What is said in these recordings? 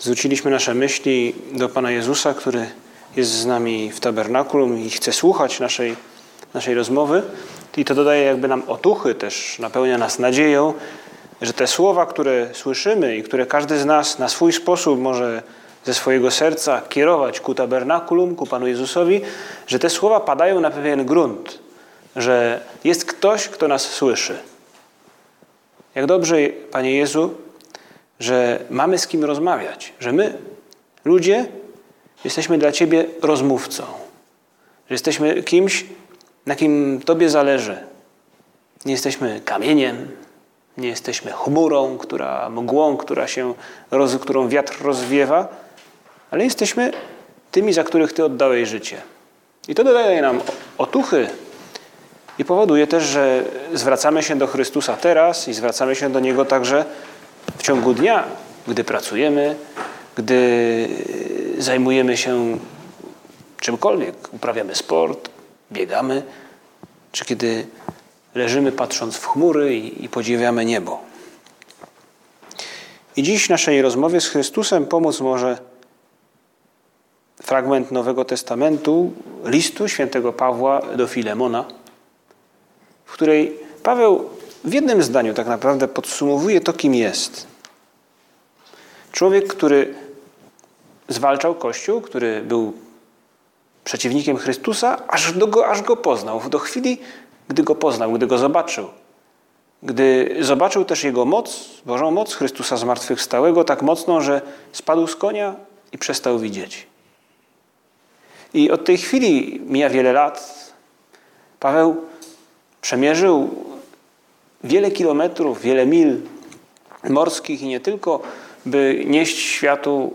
Zwróciliśmy nasze myśli do Pana Jezusa, który jest z nami w tabernakulum i chce słuchać naszej, naszej rozmowy. I to dodaje jakby nam otuchy, też napełnia nas nadzieją, że te słowa, które słyszymy i które każdy z nas na swój sposób może ze swojego serca kierować ku tabernakulum, ku Panu Jezusowi, że te słowa padają na pewien grunt, że jest ktoś, kto nas słyszy. Jak dobrze, Panie Jezu, że mamy z kim rozmawiać, że my, ludzie, jesteśmy dla Ciebie rozmówcą, że jesteśmy kimś, na kim Tobie zależy. Nie jesteśmy kamieniem, nie jesteśmy chmurą, która, mgłą, która się, roz, którą wiatr rozwiewa, ale jesteśmy tymi, za których Ty oddałeś życie. I to dodaje nam otuchy i powoduje też, że zwracamy się do Chrystusa teraz i zwracamy się do Niego także w ciągu dnia, gdy pracujemy, gdy zajmujemy się czymkolwiek, uprawiamy sport, biegamy, czy kiedy leżymy patrząc w chmury i, i podziwiamy niebo. I dziś w naszej rozmowie z Chrystusem pomóc może fragment Nowego Testamentu, listu świętego Pawła do Filemona, w której Paweł w jednym zdaniu tak naprawdę podsumowuje to, kim jest. Człowiek, który zwalczał Kościół, który był przeciwnikiem Chrystusa, aż, do go, aż go poznał. Do chwili, gdy go poznał, gdy go zobaczył. Gdy zobaczył też Jego moc, Bożą moc Chrystusa zmartwychwstałego, tak mocną, że spadł z konia i przestał widzieć. I od tej chwili mija wiele lat. Paweł przemierzył wiele kilometrów, wiele mil morskich i nie tylko, by nieść światu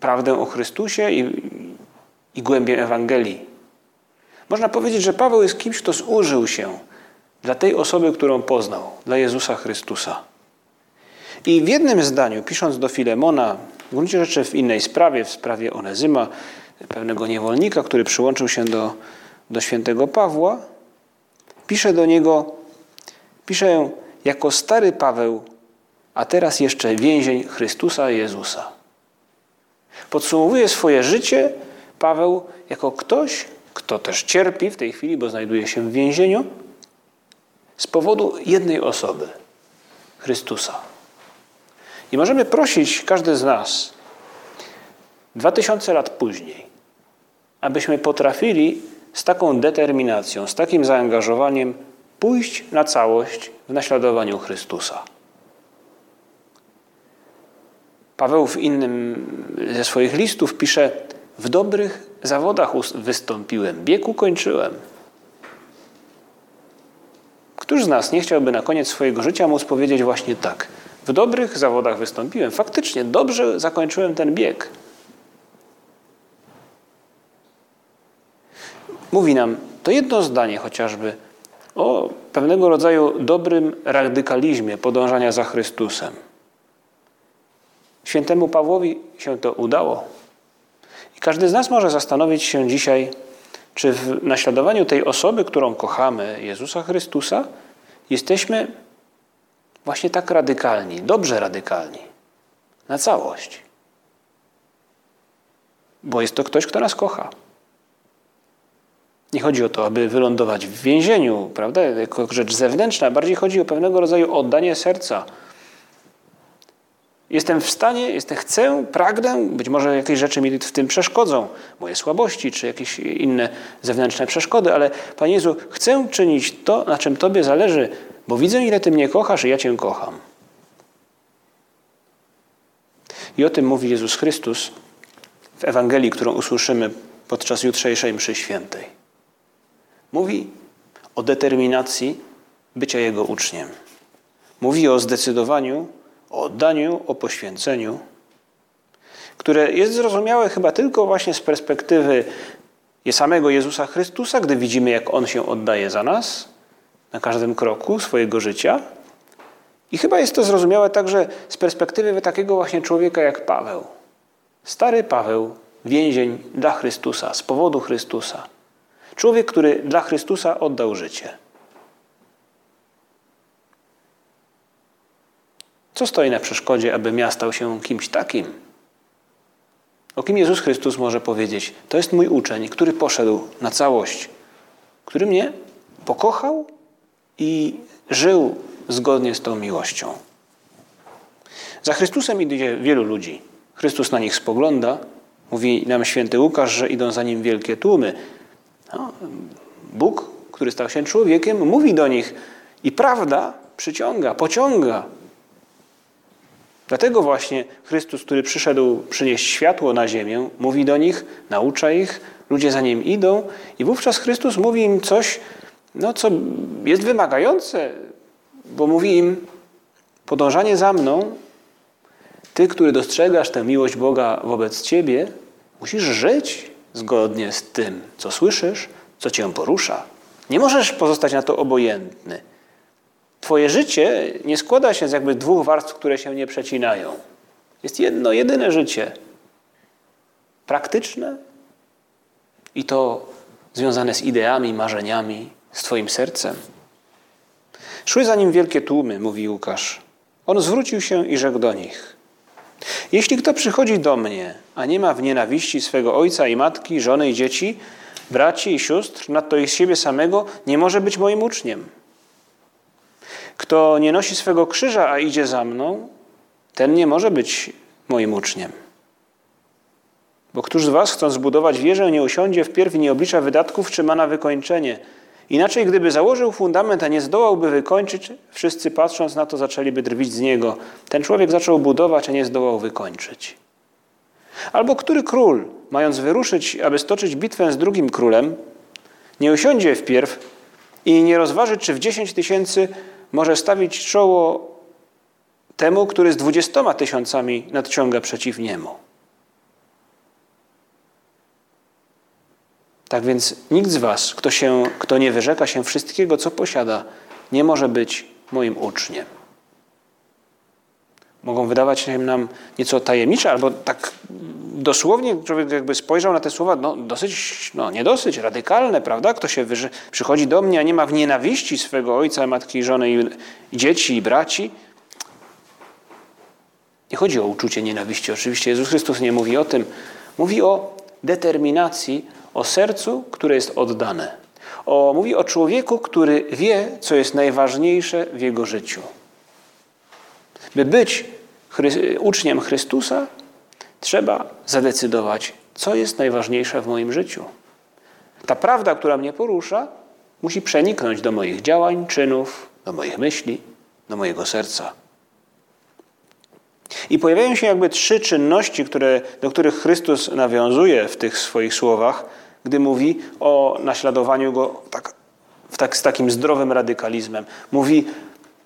prawdę o Chrystusie i, i głębię Ewangelii. Można powiedzieć, że Paweł jest kimś, kto zużył się dla tej osoby, którą poznał, dla Jezusa Chrystusa. I w jednym zdaniu, pisząc do Filemona, w gruncie rzeczy w innej sprawie, w sprawie Onezyma, pewnego niewolnika, który przyłączył się do, do świętego Pawła, pisze do niego, pisze jako stary Paweł, a teraz jeszcze więzień Chrystusa Jezusa. Podsumowuje swoje życie Paweł jako ktoś, kto też cierpi w tej chwili, bo znajduje się w więzieniu, z powodu jednej osoby Chrystusa. I możemy prosić każdy z nas, dwa tysiące lat później, abyśmy potrafili z taką determinacją, z takim zaangażowaniem pójść na całość w naśladowaniu Chrystusa. Paweł w innym ze swoich listów pisze: W dobrych zawodach wystąpiłem, bieg ukończyłem. Któż z nas nie chciałby na koniec swojego życia móc powiedzieć właśnie tak? W dobrych zawodach wystąpiłem. Faktycznie dobrze zakończyłem ten bieg. Mówi nam to jedno zdanie chociażby o pewnego rodzaju dobrym radykalizmie podążania za Chrystusem. Świętemu Pawłowi się to udało. I każdy z nas może zastanowić się dzisiaj, czy w naśladowaniu tej osoby, którą kochamy, Jezusa Chrystusa, jesteśmy właśnie tak radykalni, dobrze radykalni, na całość. Bo jest to ktoś, kto nas kocha. Nie chodzi o to, aby wylądować w więzieniu, prawda, jako rzecz zewnętrzna. Bardziej chodzi o pewnego rodzaju oddanie serca. Jestem w stanie, jestem, chcę, pragnę, być może jakieś rzeczy mi w tym przeszkodzą, moje słabości czy jakieś inne zewnętrzne przeszkody, ale Panie Jezu, chcę czynić to, na czym Tobie zależy, bo widzę, ile Ty mnie kochasz i ja Cię kocham. I o tym mówi Jezus Chrystus w Ewangelii, którą usłyszymy podczas jutrzejszej mszy świętej. Mówi o determinacji bycia Jego uczniem. Mówi o zdecydowaniu, o oddaniu, o poświęceniu. które jest zrozumiałe chyba tylko właśnie z perspektywy samego Jezusa Chrystusa, gdy widzimy, jak On się oddaje za nas na każdym kroku swojego życia. I chyba jest to zrozumiałe także z perspektywy takiego właśnie człowieka jak Paweł. Stary Paweł, więzień dla Chrystusa, z powodu Chrystusa. Człowiek, który dla Chrystusa oddał życie. Co stoi na przeszkodzie, aby miał stał się kimś takim? O kim Jezus Chrystus może powiedzieć? To jest mój uczeń, który poszedł na całość, który mnie pokochał i żył zgodnie z tą miłością. Za Chrystusem idzie wielu ludzi. Chrystus na nich spogląda. Mówi nam święty Łukasz, że idą za nim wielkie tłumy. No, Bóg, który stał się człowiekiem, mówi do nich i prawda przyciąga, pociąga. Dlatego właśnie Chrystus, który przyszedł przynieść światło na ziemię, mówi do nich, naucza ich, ludzie za nim idą i wówczas Chrystus mówi im coś, no, co jest wymagające, bo mówi im, podążanie za mną, ty, który dostrzegasz tę miłość Boga wobec ciebie, musisz żyć zgodnie z tym, co słyszysz, co cię porusza. Nie możesz pozostać na to obojętny. Twoje życie nie składa się z jakby dwóch warstw, które się nie przecinają. Jest jedno, jedyne życie. Praktyczne i to związane z ideami, marzeniami, z Twoim sercem. Szły za nim wielkie tłumy, mówi Łukasz. On zwrócił się i rzekł do nich: Jeśli kto przychodzi do mnie, a nie ma w nienawiści swego ojca i matki, żony i dzieci, braci i sióstr, nadto i siebie samego, nie może być moim uczniem. Kto nie nosi swego krzyża, a idzie za mną, ten nie może być moim uczniem. Bo któż z was, chcąc zbudować wieżę, nie usiądzie wpierw i nie oblicza wydatków, czy ma na wykończenie? Inaczej, gdyby założył fundament, a nie zdołałby wykończyć, wszyscy patrząc na to zaczęliby drwić z niego. Ten człowiek zaczął budować, a nie zdołał wykończyć. Albo który król, mając wyruszyć, aby stoczyć bitwę z drugim królem, nie usiądzie wpierw i nie rozważy, czy w dziesięć tysięcy może stawić czoło temu, który z dwudziestoma tysiącami nadciąga przeciw niemu. Tak więc nikt z was, kto, się, kto nie wyrzeka się wszystkiego, co posiada, nie może być moim uczniem. Mogą wydawać się nam nieco tajemnicze, albo tak dosłownie człowiek jakby spojrzał na te słowa, no dosyć, no nie dosyć, radykalne, prawda? Kto się przychodzi do mnie, a nie ma w nienawiści swego ojca, matki, żony i, i dzieci i braci. Nie chodzi o uczucie nienawiści. Oczywiście Jezus Chrystus nie mówi o tym. Mówi o determinacji, o sercu, które jest oddane. O, mówi o człowieku, który wie, co jest najważniejsze w jego życiu. By być uczniem Chrystusa, trzeba zadecydować, co jest najważniejsze w moim życiu. Ta prawda, która mnie porusza, musi przeniknąć do moich działań, czynów, do moich myśli, do mojego serca. I pojawiają się jakby trzy czynności, które, do których Chrystus nawiązuje w tych swoich słowach, gdy mówi o naśladowaniu Go tak, tak, z takim zdrowym radykalizmem. Mówi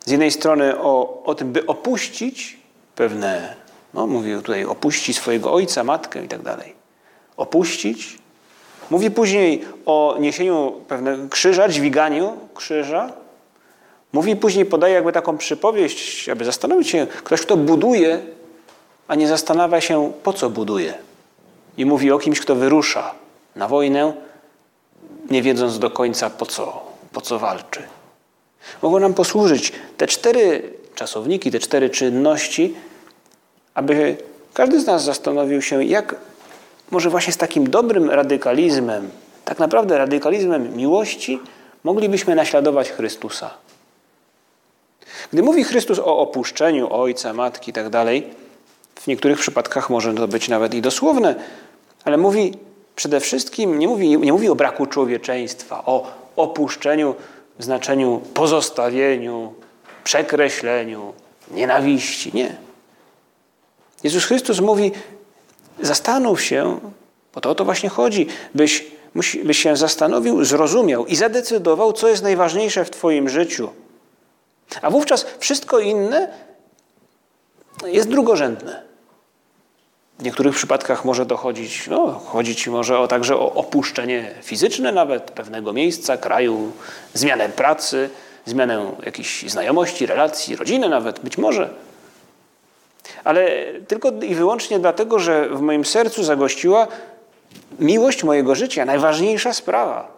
z jednej strony o, o tym, by opuścić pewne, no mówi tutaj, opuści swojego ojca, matkę i tak dalej. Opuścić. Mówi później o niesieniu pewnego krzyża, dźwiganiu krzyża. Mówi później, podaje jakby taką przypowieść, aby zastanowić się, ktoś, kto buduje, a nie zastanawia się, po co buduje. I mówi o kimś, kto wyrusza na wojnę, nie wiedząc do końca, po co, po co walczy. Mogą nam posłużyć te cztery czasowniki, te cztery czynności, aby każdy z nas zastanowił się, jak może właśnie z takim dobrym radykalizmem, tak naprawdę radykalizmem miłości, moglibyśmy naśladować Chrystusa. Gdy mówi Chrystus o opuszczeniu ojca, matki i tak w niektórych przypadkach może to być nawet i dosłowne, ale mówi przede wszystkim, nie mówi, nie mówi o braku człowieczeństwa, o opuszczeniu w znaczeniu pozostawieniu, przekreśleniu, nienawiści. Nie. Jezus Chrystus mówi: zastanów się, bo to o to właśnie chodzi, byś, byś się zastanowił, zrozumiał i zadecydował, co jest najważniejsze w Twoim życiu. A wówczas wszystko inne jest drugorzędne. W niektórych przypadkach może dochodzić, no, chodzić może o, także o opuszczenie fizyczne nawet pewnego miejsca, kraju, zmianę pracy, zmianę jakichś znajomości, relacji, rodziny nawet, być może. Ale tylko i wyłącznie dlatego, że w moim sercu zagościła miłość mojego życia, najważniejsza sprawa,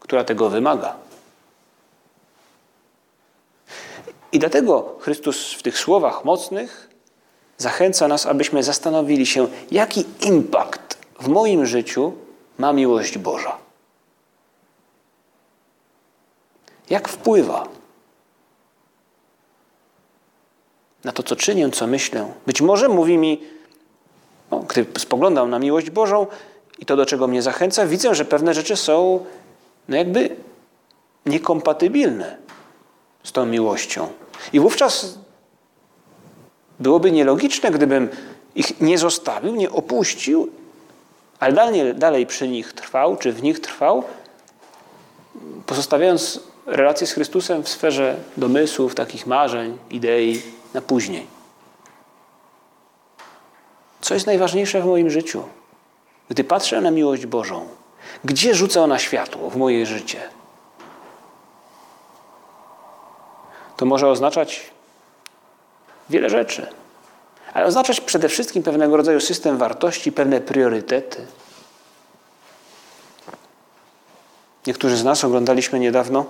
która tego wymaga. I dlatego Chrystus w tych słowach mocnych zachęca nas, abyśmy zastanowili się, jaki impact w moim życiu ma miłość Boża. Jak wpływa na to, co czynię, co myślę. Być może mówi mi, no, gdy spoglądam na miłość Bożą i to, do czego mnie zachęca, widzę, że pewne rzeczy są no jakby niekompatybilne z tą miłością. I wówczas byłoby nielogiczne, gdybym ich nie zostawił, nie opuścił, ale dalej, dalej przy nich trwał, czy w nich trwał, pozostawiając relacje z Chrystusem w sferze domysłów, takich marzeń, idei na później. Co jest najważniejsze w moim życiu? Gdy patrzę na miłość Bożą, gdzie rzuca ona światło w moje życie? To może oznaczać wiele rzeczy, ale oznaczać przede wszystkim pewnego rodzaju system wartości, pewne priorytety. Niektórzy z nas oglądaliśmy niedawno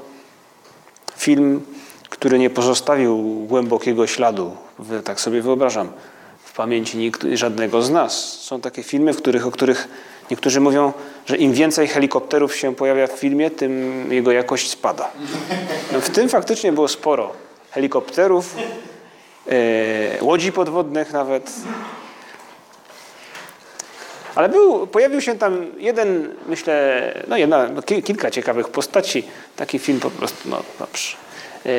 film, który nie pozostawił głębokiego śladu, tak sobie wyobrażam, w pamięci żadnego z nas. Są takie filmy, w których, o których niektórzy mówią, że im więcej helikopterów się pojawia w filmie, tym jego jakość spada. No, w tym faktycznie było sporo helikopterów, łodzi podwodnych nawet. Ale był, pojawił się tam jeden, myślę, no jedna, no kilka ciekawych postaci. Taki film po prostu, no dobrze. E,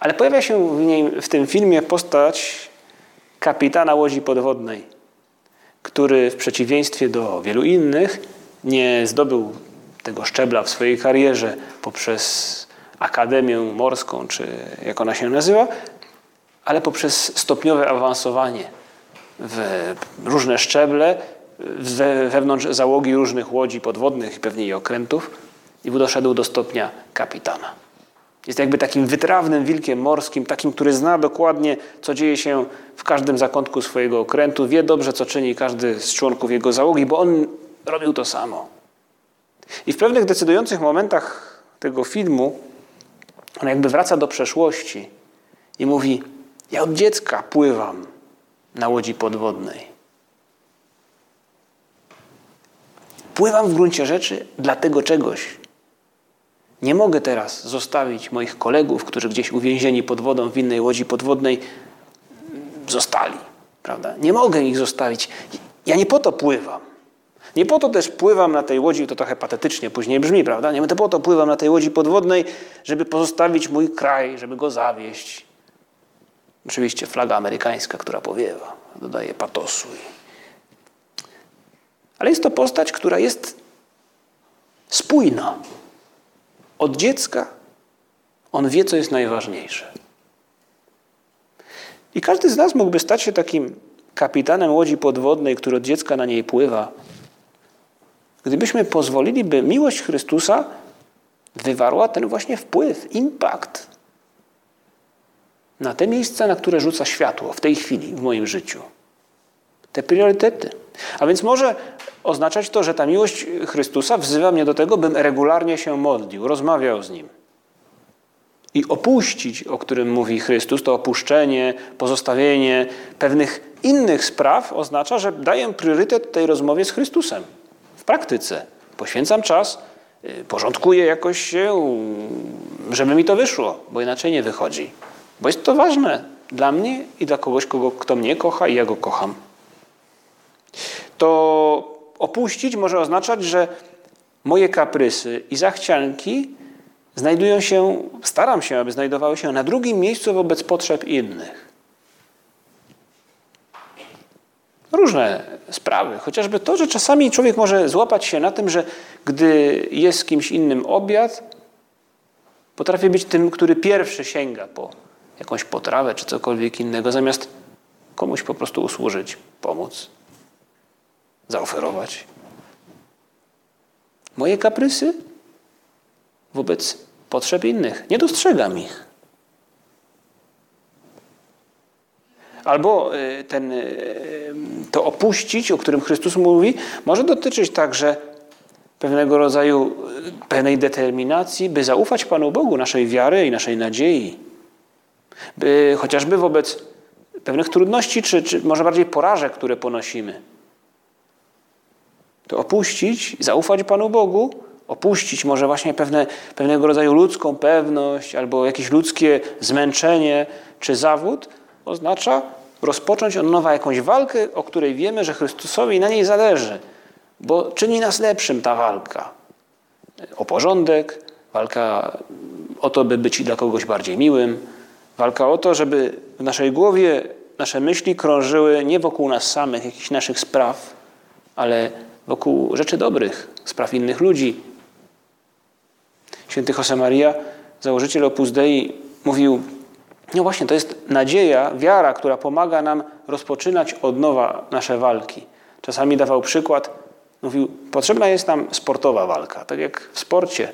ale pojawia się w, niej, w tym filmie postać kapitana łodzi podwodnej, który w przeciwieństwie do wielu innych nie zdobył tego szczebla w swojej karierze poprzez Akademię Morską, czy jak ona się nazywa, ale poprzez stopniowe awansowanie w różne szczeble wewnątrz załogi różnych łodzi podwodnych pewnie i okrętów i doszedł do stopnia kapitana. Jest jakby takim wytrawnym wilkiem morskim, takim, który zna dokładnie, co dzieje się w każdym zakątku swojego okrętu, wie dobrze, co czyni każdy z członków jego załogi, bo on robił to samo. I w pewnych decydujących momentach tego filmu on jakby wraca do przeszłości i mówi: Ja od dziecka pływam na łodzi podwodnej. Pływam w gruncie rzeczy dla tego czegoś, nie mogę teraz zostawić moich kolegów, którzy gdzieś uwięzieni pod wodą w innej łodzi podwodnej zostali. Prawda? Nie mogę ich zostawić. Ja nie po to pływam. Nie po to też pływam na tej łodzi, to trochę patetycznie później brzmi, prawda? Nie po to pływam na tej łodzi podwodnej, żeby pozostawić mój kraj, żeby go zawieść. Oczywiście flaga amerykańska, która powiewa, dodaje patosu. Ale jest to postać, która jest spójna od dziecka on wie, co jest najważniejsze. I każdy z nas mógłby stać się takim kapitanem łodzi podwodnej, który od dziecka na niej pływa. Gdybyśmy pozwolili, by miłość Chrystusa wywarła ten właśnie wpływ, impact na te miejsca, na które rzuca światło w tej chwili w moim życiu. Te priorytety. A więc może oznaczać to, że ta miłość Chrystusa wzywa mnie do tego, bym regularnie się modlił, rozmawiał z Nim. I opuścić, o którym mówi Chrystus, to opuszczenie, pozostawienie pewnych innych spraw oznacza, że daję priorytet tej rozmowie z Chrystusem. W praktyce poświęcam czas, y, porządkuję jakoś się, żeby mi to wyszło, bo inaczej nie wychodzi. Bo jest to ważne dla mnie i dla kogoś, kogo, kto mnie kocha i ja go kocham. To Opuścić może oznaczać, że moje kaprysy i zachcianki znajdują się, staram się, aby znajdowały się na drugim miejscu wobec potrzeb innych. Różne sprawy, chociażby to, że czasami człowiek może złapać się na tym, że gdy jest z kimś innym obiad, potrafi być tym, który pierwszy sięga po jakąś potrawę czy cokolwiek innego, zamiast komuś po prostu usłużyć, pomóc. zaoferować? Moje kaprysy wobec potrzeb innych. Nie dostrzegam ich. Albo y, ten, y, to opuścić, o którym Chrystus mówi, może dotyczyć także pewnego rodzaju y, pewnej determinacji, by zaufać Panu Bogu, naszej wiary i naszej nadziei. By chociażby wobec pewnych trudności, czy, czy może bardziej porażek, które ponosimy. To opuścić, zaufać Panu Bogu, opuścić może właśnie pewne, pewnego rodzaju ludzką pewność albo jakieś ludzkie zmęczenie czy zawód, oznacza rozpocząć od nowa jakąś walkę, o której wiemy, że Chrystusowi na niej zależy, bo czyni nas lepszym ta walka. O porządek, walka o to, by być dla kogoś bardziej miłym, walka o to, żeby w naszej głowie nasze myśli krążyły nie wokół nas samych, jakichś naszych spraw, ale wokół rzeczy dobrych, spraw innych ludzi. Święty Josemaria, założyciel Opus Dei, mówił, no właśnie, to jest nadzieja, wiara, która pomaga nam rozpoczynać od nowa nasze walki. Czasami dawał przykład, mówił, potrzebna jest nam sportowa walka, tak jak w sporcie.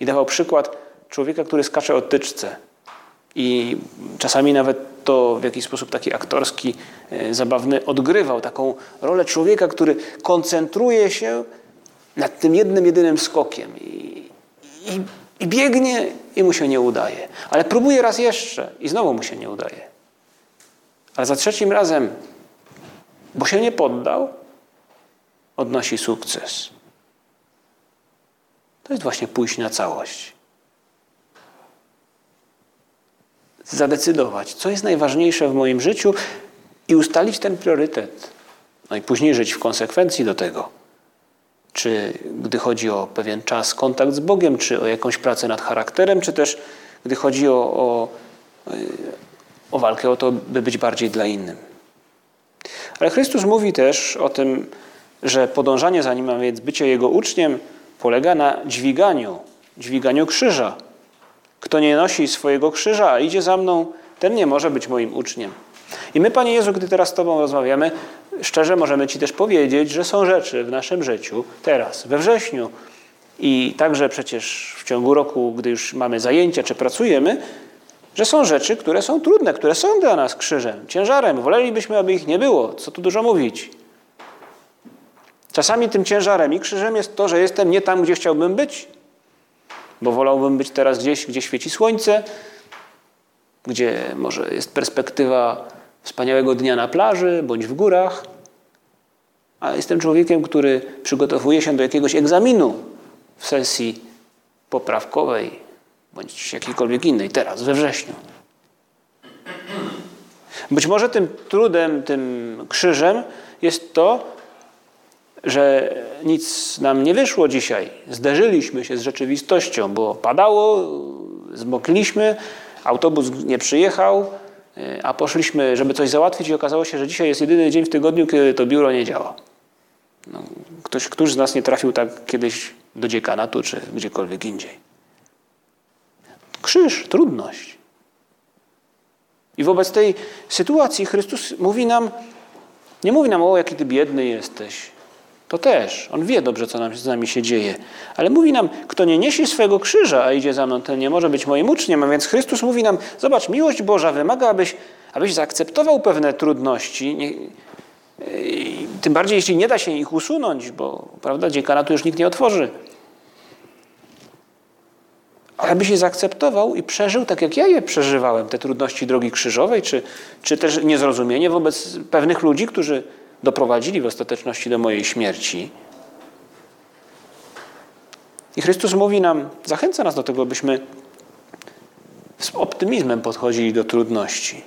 I dawał przykład człowieka, który skacze o tyczce. I czasami nawet to w jakiś sposób taki aktorski, e, zabawny odgrywał taką rolę człowieka, który koncentruje się nad tym jednym, jedynym skokiem. I, i i biegnie i mu się nie udaje. Ale próbuje raz jeszcze i znowu mu się nie udaje. Ale za trzecim razem, bo się nie poddał, odnosi sukces. To jest właśnie pójść na całość. Zadecydować, co jest najważniejsze w moim życiu i ustalić ten priorytet. No i później żyć w konsekwencji do tego czy gdy chodzi o pewien czas, kontakt z Bogiem, czy o jakąś pracę nad charakterem, czy też gdy chodzi o, o, o walkę o to, by być bardziej dla innym. Ale Chrystus mówi też o tym, że podążanie za Nim, a więc bycie Jego uczniem, polega na dźwiganiu, dźwiganiu krzyża. Kto nie nosi swojego krzyża, a idzie za mną, ten nie może być moim uczniem. I my, Panie Jezu, gdy teraz z Tobą rozmawiamy, szczerze możemy Ci też powiedzieć, że są rzeczy w naszym życiu teraz, we wrześniu i także przecież w ciągu roku, gdy już mamy zajęcia czy pracujemy, że są rzeczy, które są trudne, które są dla nas krzyżem, ciężarem. Wolelibyśmy, aby ich nie było. Co tu dużo mówić? Czasami tym ciężarem i krzyżem jest to, że jestem nie tam, gdzie chciałbym być, bo wolałbym być teraz gdzieś, gdzie świeci słońce, gdzie może jest perspektywa wspaniałego dnia na plaży bądź w górach, a jestem człowiekiem, który przygotowuje się do jakiegoś egzaminu w sesji poprawkowej bądź jakiejkolwiek innej, teraz, we wrześniu. Być może tym trudem, tym krzyżem jest to, że nic nam nie wyszło dzisiaj. Zderzyliśmy się z rzeczywistością, bo padało, zmokliśmy, autobus nie przyjechał, a poszliśmy, żeby coś załatwić i okazało się, że dzisiaj jest jedyny dzień w tygodniu, kiedy to biuro nie działa. No, ktoś, któż z nas nie trafił tak kiedyś do dziekanatu czy gdziekolwiek indziej. Krzyż, trudność. I wobec tej sytuacji Chrystus mówi nam, nie mówi nam, o jaki ty biedny jesteś, to też. On wie dobrze, co nam, z nami się dzieje. Ale mówi nam, kto nie niesie swojego krzyża, a idzie za mną, ten nie może być moim uczniem. A więc Chrystus mówi nam, zobacz, miłość Boża wymaga, abyś, abyś zaakceptował pewne trudności. Nie, tym bardziej, jeśli nie da się ich usunąć, bo prawda, dziekanatu już nikt nie otworzy. Ale byś je zaakceptował i przeżył tak, jak ja je przeżywałem, te trudności drogi krzyżowej, czy, czy też niezrozumienie wobec pewnych ludzi, którzy doprowadzili w ostateczności do mojej śmierci. I Chrystus mówi nam, zachęca nas do tego, byśmy z optymizmem podchodzili do trudności.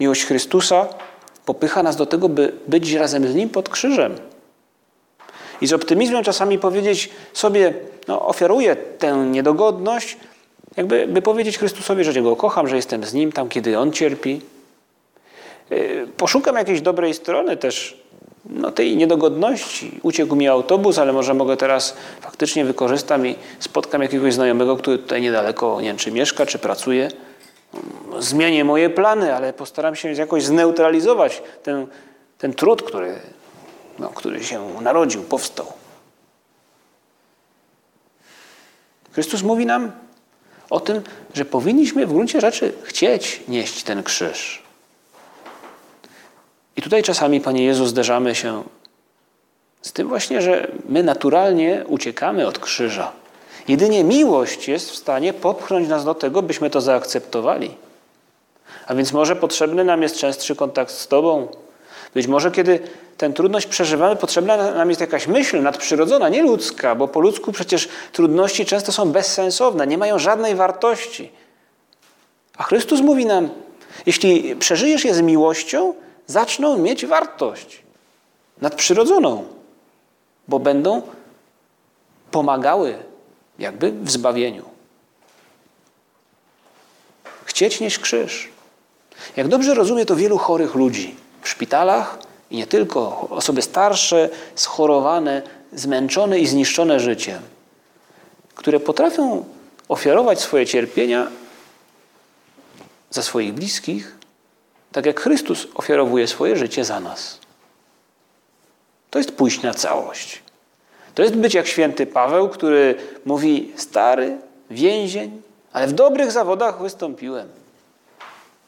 Miłość Chrystusa popycha nas do tego, by być razem z Nim pod krzyżem. I z optymizmem czasami powiedzieć sobie, no, ofiaruję tę niedogodność, jakby by powiedzieć Chrystusowi, że Go kocham, że jestem z Nim tam, kiedy On cierpi. Y, poszukam jakiejś dobrej strony też no, tej niedogodności. Uciekł mi autobus, ale może mogę teraz faktycznie wykorzystam i spotkam jakiegoś znajomego, który tutaj niedaleko, nie wiem, czy mieszka, czy pracuje. zmienię moje plany, ale postaram się jakoś zneutralizować ten, ten trud, który, no, który się narodził, powstał. Chrystus mówi nam o tym, że powinniśmy w gruncie rzeczy chcieć nieść ten krzyż. I tutaj czasami, Panie Jezu, zderzamy się z tym właśnie, że my naturalnie uciekamy od krzyża. Jedynie miłość jest w stanie popchnąć nas do tego, byśmy to zaakceptowali. A więc może potrzebny nam jest częstszy kontakt z Tobą. Być może kiedy tę trudność przeżywamy, potrzebna nam jest jakaś myśl nadprzyrodzona, nie ludzka, bo po ludzku przecież trudności często są bezsensowne, nie mają żadnej wartości. A Chrystus mówi nam, jeśli przeżyjesz je z miłością, zaczną mieć wartość nadprzyrodzoną, bo będą pomagały jakby w zbawieniu. Chcieć nieść krzyż. Jak dobrze rozumie to wielu chorych ludzi w szpitalach i nie tylko, osoby starsze, schorowane, zmęczone i zniszczone życiem, które potrafią ofiarować swoje cierpienia za swoich bliskich, tak jak Chrystus ofiarowuje swoje życie za nas. To jest pójść na całość. To jest być jak święty Paweł, który mówi: Stary, więzień, ale w dobrych zawodach wystąpiłem.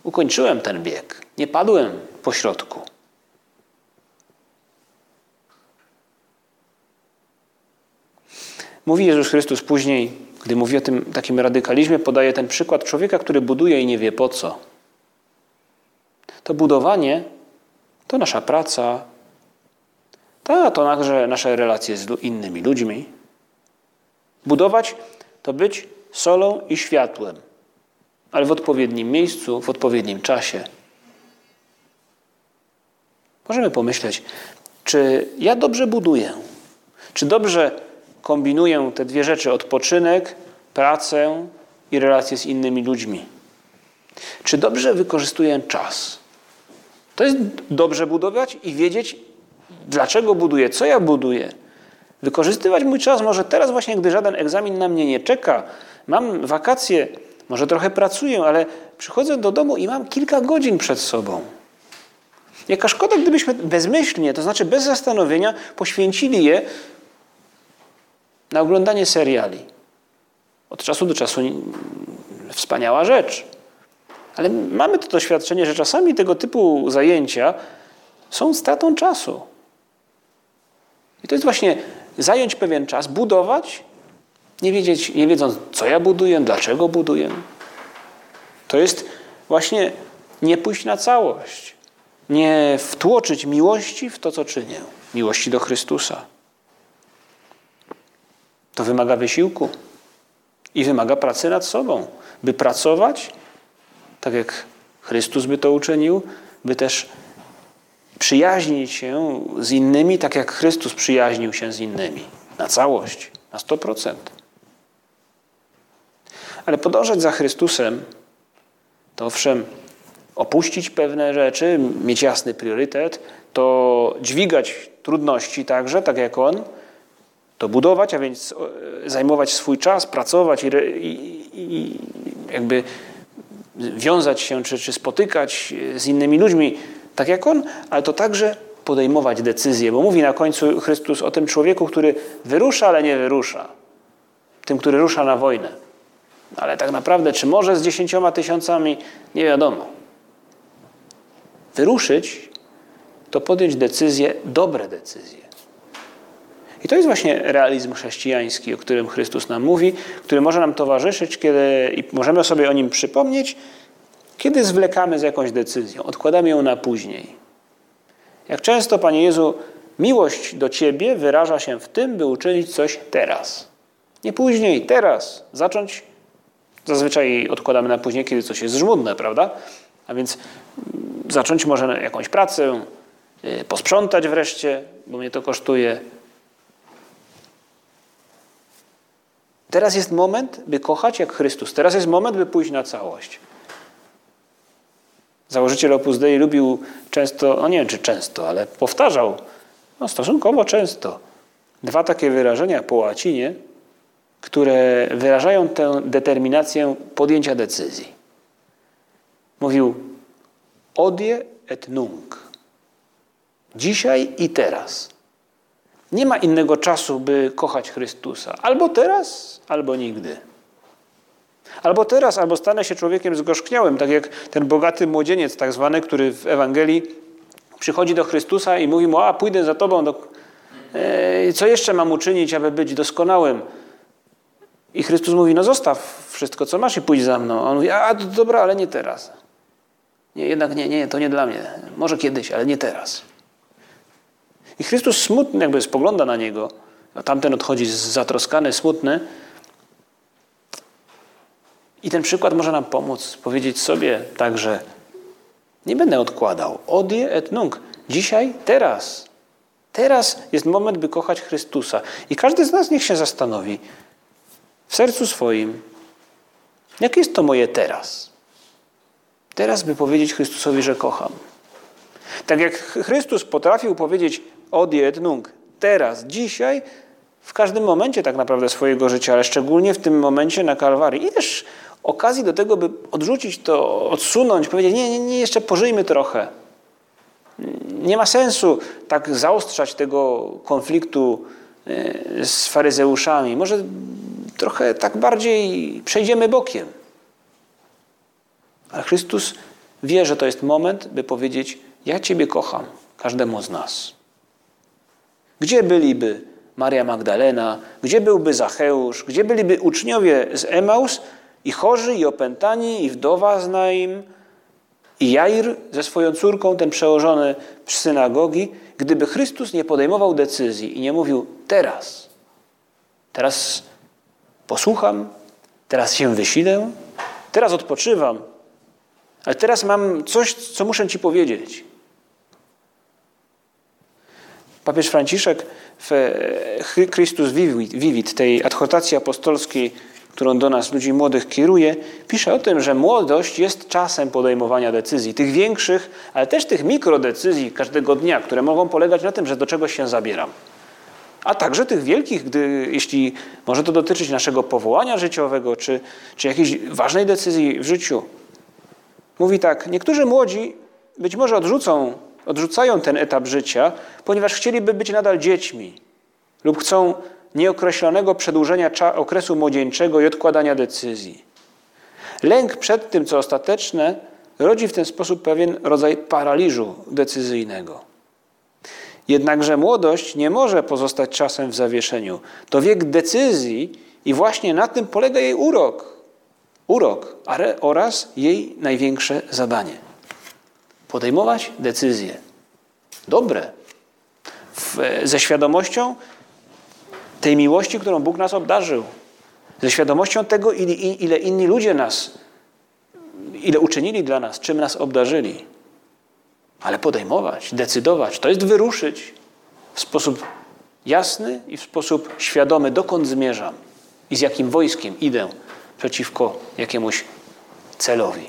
Ukończyłem ten bieg. Nie padłem po środku. Mówi Jezus Chrystus później, gdy mówi o tym takim radykalizmie, podaje ten przykład człowieka, który buduje i nie wie po co. To budowanie to nasza praca, ta, to także nasze relacje z innymi ludźmi. Budować to być solą i światłem, ale w odpowiednim miejscu, w odpowiednim czasie. Możemy pomyśleć, czy ja dobrze buduję? Czy dobrze kombinuję te dwie rzeczy: odpoczynek, pracę i relacje z innymi ludźmi? Czy dobrze wykorzystuję czas? To jest dobrze budować i wiedzieć, dlaczego buduję, co ja buduję. Wykorzystywać mój czas może teraz właśnie, gdy żaden egzamin na mnie nie czeka. Mam wakacje, może trochę pracuję, ale przychodzę do domu i mam kilka godzin przed sobą. Jaka szkoda, gdybyśmy bezmyślnie, to znaczy bez zastanowienia, poświęcili je na oglądanie seriali. Od czasu do czasu wspaniała rzecz. Ale mamy to doświadczenie, że czasami tego typu zajęcia są stratą czasu. I to jest właśnie zająć pewien czas, budować, nie, wiedzieć, nie wiedząc, co ja buduję, dlaczego buduję. To jest właśnie nie pójść na całość, nie wtłoczyć miłości w to, co czynię, miłości do Chrystusa. To wymaga wysiłku i wymaga pracy nad sobą, by pracować, tak jak Chrystus by to uczynił, by też przyjaźnić się z innymi, tak jak Chrystus przyjaźnił się z innymi. Na całość, na 100%. Ale podążać za Chrystusem to owszem, opuścić pewne rzeczy, mieć jasny priorytet, to dźwigać trudności także, tak jak On, to budować, a więc e, zajmować swój czas, pracować i, i, i jakby wiązać się czy, czy spotykać z innymi ludźmi, tak jak on, ale to także podejmować decyzje, bo mówi na końcu Chrystus o tym człowieku, który wyrusza, ale nie wyrusza. Tym, który rusza na wojnę. Ale tak naprawdę, czy może z dziesięcioma tysiącami, nie wiadomo. Wyruszyć to podjąć decyzje, dobre decyzje. I to jest właśnie realizm chrześcijański, o którym Chrystus nam mówi, który może nam towarzyszyć, kiedy i możemy sobie o nim przypomnieć, kiedy zwlekamy z jakąś decyzją, odkładamy ją na później. Jak często, Panie Jezu, miłość do Ciebie wyraża się w tym, by uczynić coś teraz. Nie później, teraz. Zacząć. Zazwyczaj odkładamy na później, kiedy coś jest żmudne, prawda? A więc mm, zacząć może jakąś pracę, y, posprzątać wreszcie, bo mnie to kosztuje. Teraz jest moment, by kochać jak Chrystus. Teraz jest moment, by pójść na całość. Założyciel Opus Dei lubił często, no nie wiem czy często, ale powtarzał, no stosunkowo często, dwa takie wyrażenia po łacinie, które wyrażają tę determinację podjęcia decyzji. Mówił odie et nunc. Dzisiaj i teraz. Nie ma innego czasu, by kochać Chrystusa. Albo teraz, albo nigdy. Albo teraz, albo stanę się człowiekiem zgorzkniałym, tak jak ten bogaty młodzieniec, tak zwany, który w Ewangelii przychodzi do Chrystusa i mówi mu: A, pójdę za tobą, do... Co jeszcze mam uczynić, aby być doskonałym? I Chrystus mówi: No, zostaw wszystko, co masz, i pójdź za mną. A on mówi: A, dobra, ale nie teraz. Nie, jednak nie, nie, to nie dla mnie. Może kiedyś, ale nie teraz. I Chrystus smutny jakby spogląda na niego, a tamten odchodzi zatroskany, smutny. I ten przykład może nam pomóc powiedzieć sobie także, nie będę odkładał. Odie et nunc. Dzisiaj, teraz. Teraz jest moment, by kochać Chrystusa. I każdy z nas niech się zastanowi w sercu swoim, jakie jest to moje teraz. Teraz, by powiedzieć Chrystusowi, że kocham. Tak jak Chrystus potrafił powiedzieć odie et nunc, teraz, dzisiaj, w każdym momencie tak naprawdę swojego życia, ale szczególnie w tym momencie na Kalwarii. I też okazji do tego, by odrzucić to, odsunąć, powiedzieć, nie, nie, nie, jeszcze pożyjmy trochę. Nie ma sensu tak zaostrzać tego konfliktu e, z faryzeuszami. Może trochę tak bardziej przejdziemy bokiem. Ale Chrystus wie, że to jest moment, by powiedzieć: Ja Ciebie kocham, każdemu z nas. Gdzie byliby Maria Magdalena, gdzie byłby Zacheusz, gdzie byliby uczniowie z Emaus, i chorzy, i opętani, i wdowa z Naim, i Jair ze swoją córką, ten przełożony z synagogi, gdyby Chrystus nie podejmował decyzji i nie mówił teraz, teraz posłucham, teraz się wysilę, teraz odpoczywam, ale teraz mam coś, co muszę Ci powiedzieć. Papież Franciszek w Chrystus Vivit, tej adhortacji apostolskiej, którą do nas, ludzi młodych, kieruje, pisze o tym, że młodość jest czasem podejmowania decyzji, tych większych, ale też tych mikrodecyzji każdego dnia, które mogą polegać na tym, że do czegoś się zabieram. A także tych wielkich, gdy, jeśli może to dotyczyć naszego powołania życiowego, czy, czy jakiejś ważnej decyzji w życiu. Mówi tak, niektórzy młodzi być może odrzucą, odrzucają ten etap życia, ponieważ chcieliby być nadal dziećmi lub chcą nieokreślonego przedłużenia okresu młodzieńczego i odkładania decyzji. Lęk przed tym, co ostateczne, rodzi w ten sposób pewien rodzaj paraliżu decyzyjnego. Jednakże młodość nie może pozostać czasem w zawieszeniu. To wiek decyzji i właśnie na tym polega jej urok. Urok oraz jej największe zadanie. Podejmować decyzje. Dobre. W, ze świadomością, tej miłości, którą Bóg nas obdarzył, ze świadomością tego, ile, ile inni ludzie nas, ile uczynili dla nas, czym nas obdarzyli. Ale podejmować, decydować, to jest wyruszyć w sposób jasny i w sposób świadomy, dokąd zmierzam i z jakim wojskiem idę przeciwko jakiemuś celowi.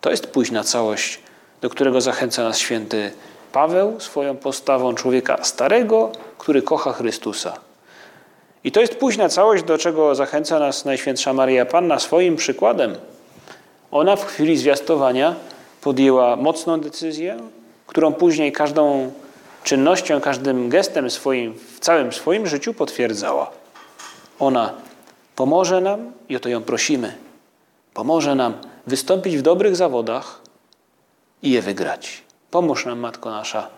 To jest pójść na całość, do którego zachęca nas święty Paweł swoją postawą człowieka starego, który kocha Chrystusa. I to jest późna całość, do czego zachęca nas Najświętsza Maria Panna swoim przykładem. Ona w chwili zwiastowania podjęła mocną decyzję, którą później każdą czynnością, każdym gestem swoim, w całym swoim życiu potwierdzała. Ona pomoże nam, i o to ją prosimy, pomoże nam wystąpić w dobrych zawodach i je wygrać. Pomóż nam, Matko nasza,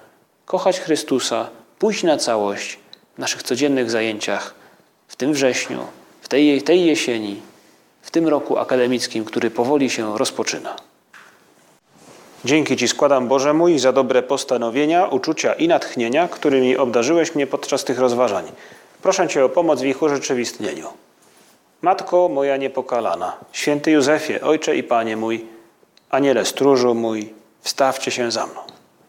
kochać Chrystusa, pójść na całość w naszych codziennych zajęciach w tym wrześniu, w tej, tej jesieni, w tym roku akademickim, który powoli się rozpoczyna. Dzięki Ci składam, Boże mój, za dobre postanowienia, uczucia i natchnienia, którymi obdarzyłeś mnie podczas tych rozważań. Proszę Cię o pomoc w ich urzeczywistnieniu. Matko moja niepokalana, święty Józefie, Ojcze i Panie mój, Aniele stróżu mój, wstawcie się za mną.